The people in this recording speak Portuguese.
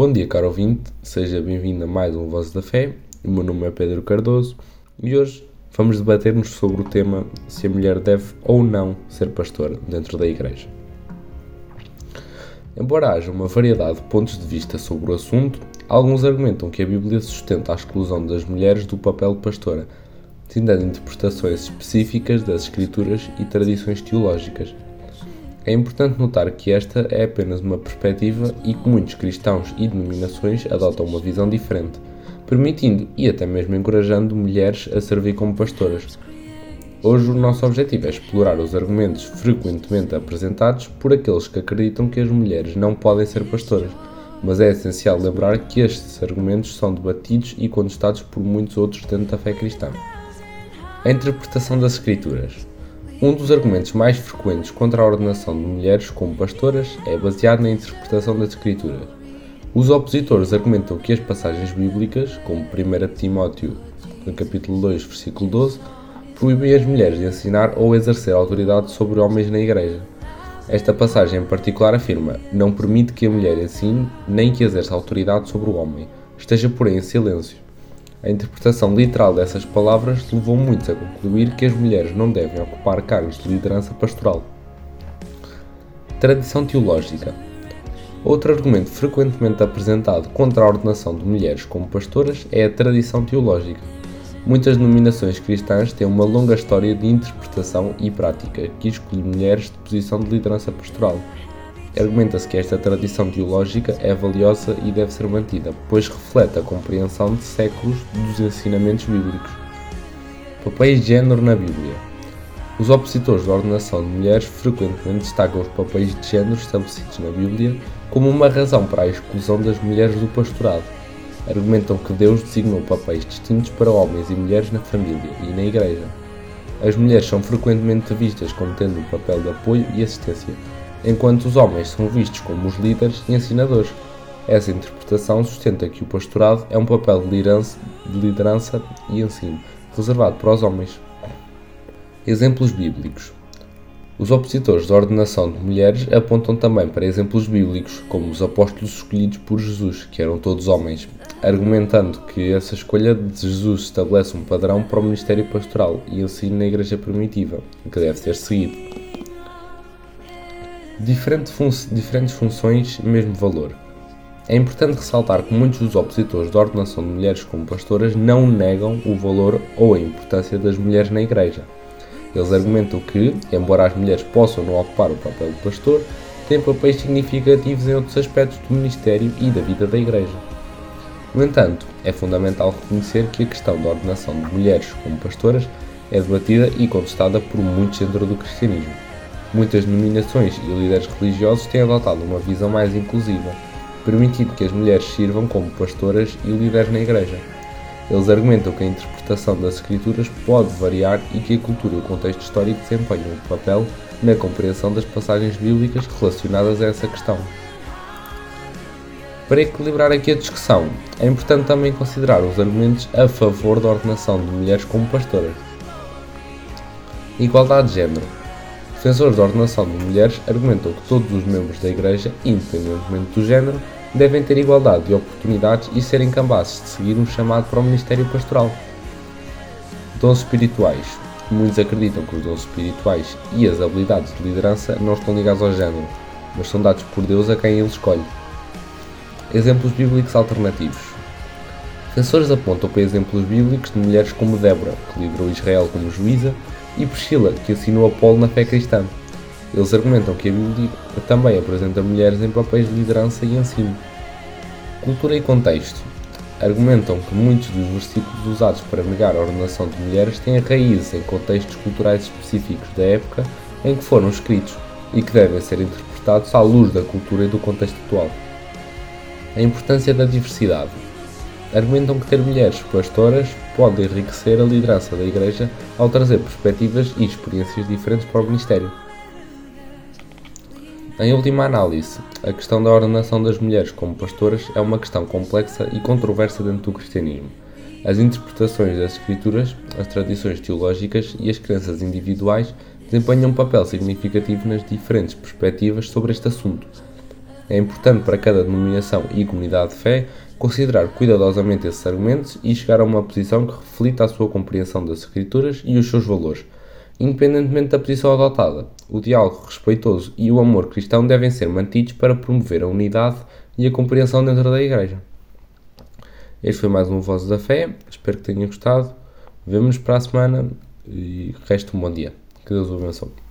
Bom dia, caro ouvinte, seja bem-vindo a mais um Voz da Fé. O meu nome é Pedro Cardoso e hoje vamos debater-nos sobre o tema se a mulher deve ou não ser pastora dentro da Igreja. Embora haja uma variedade de pontos de vista sobre o assunto, alguns argumentam que a Bíblia sustenta a exclusão das mulheres do papel de pastora, tendo interpretações específicas das Escrituras e tradições teológicas. É importante notar que esta é apenas uma perspectiva e que muitos cristãos e denominações adotam uma visão diferente, permitindo e até mesmo encorajando mulheres a servir como pastoras. Hoje o nosso objetivo é explorar os argumentos frequentemente apresentados por aqueles que acreditam que as mulheres não podem ser pastoras, mas é essencial lembrar que estes argumentos são debatidos e contestados por muitos outros dentro da fé cristã. A interpretação das Escrituras um dos argumentos mais frequentes contra a ordenação de mulheres como pastoras é baseado na interpretação das Escrituras. Os opositores argumentam que as passagens bíblicas, como 1 Timóteo, no capítulo 2, versículo 12, proíbem as mulheres de ensinar ou exercer autoridade sobre homens na igreja. Esta passagem em particular afirma: não permite que a mulher ensine nem que exerça autoridade sobre o homem, esteja porém em silêncio. A interpretação literal dessas palavras levou muitos a concluir que as mulheres não devem ocupar cargos de liderança pastoral. Tradição teológica. Outro argumento frequentemente apresentado contra a ordenação de mulheres como pastoras é a tradição teológica. Muitas denominações cristãs têm uma longa história de interpretação e prática que exclui mulheres de posição de liderança pastoral, Argumenta-se que esta tradição teológica é valiosa e deve ser mantida, pois reflete a compreensão de séculos dos ensinamentos bíblicos. Papéis de género na Bíblia. Os opositores da ordenação de mulheres frequentemente destacam os papéis de género estabelecidos na Bíblia como uma razão para a exclusão das mulheres do pastorado. Argumentam que Deus designou papéis distintos para homens e mulheres na família e na igreja. As mulheres são frequentemente vistas como tendo um papel de apoio e assistência, enquanto os homens são vistos como os líderes e ensinadores. Essa interpretação sustenta que o pastorado é um papel de liderança, de liderança e ensino, reservado para os homens. Exemplos bíblicos. Os opositores da ordenação de mulheres apontam também para exemplos bíblicos, como os apóstolos escolhidos por Jesus, que eram todos homens, argumentando que essa escolha de Jesus estabelece um padrão para o ministério pastoral e ensino na igreja primitiva, que deve ser seguido. Diferente fun diferentes funções, mesmo valor. É importante ressaltar que muitos dos opositores da ordenação de mulheres como pastoras não negam o valor ou a importância das mulheres na Igreja. Eles argumentam que, embora as mulheres possam não ocupar o papel de pastor, têm papéis significativos em outros aspectos do ministério e da vida da Igreja. No entanto, é fundamental reconhecer que a questão da ordenação de mulheres como pastoras é debatida e contestada por muitos dentro do cristianismo. Muitas denominações e líderes religiosos têm adotado uma visão mais inclusiva, permitindo que as mulheres sirvam como pastoras e líderes na igreja. Eles argumentam que a interpretação das escrituras pode variar e que a cultura e o contexto histórico desempenham um papel na compreensão das passagens bíblicas relacionadas a essa questão. Para equilibrar aqui a discussão, é importante também considerar os argumentos a favor da ordenação de mulheres como pastoras. Igualdade de género. Defensores da ordenação de mulheres argumentam que todos os membros da Igreja, independentemente do género, devem ter igualdade de oportunidades e serem capazes de seguir um chamado para o ministério pastoral. Dons espirituais. Muitos acreditam que os dons espirituais e as habilidades de liderança não estão ligados ao género, mas são dados por Deus a quem ele escolhe. Exemplos bíblicos alternativos. Defensores apontam para exemplos bíblicos de mulheres como Débora, que liderou Israel como juíza, e Priscila, que assinou a Paulo na fé cristã. Eles argumentam que a Bíblia também apresenta mulheres em papéis de liderança e ensino. Cultura e contexto. Argumentam que muitos dos versículos usados para negar a ordenação de mulheres têm raízes em contextos culturais específicos da época em que foram escritos e que devem ser interpretados à luz da cultura e do contexto atual. A importância da diversidade argumentam que ter mulheres pastoras pode enriquecer a liderança da Igreja ao trazer perspectivas e experiências diferentes para o ministério. Em última análise, a questão da ordenação das mulheres como pastoras é uma questão complexa e controversa dentro do cristianismo. As interpretações das Escrituras, as tradições teológicas e as crenças individuais desempenham um papel significativo nas diferentes perspectivas sobre este assunto. É importante para cada denominação e comunidade de fé considerar cuidadosamente esses argumentos e chegar a uma posição que reflita a sua compreensão das Escrituras e os seus valores. Independentemente da posição adotada, o diálogo respeitoso e o amor cristão devem ser mantidos para promover a unidade e a compreensão dentro da Igreja. Este foi mais um Voz da Fé, espero que tenham gostado. Vemo-nos para a semana e resto um bom dia. Que Deus o abençoe.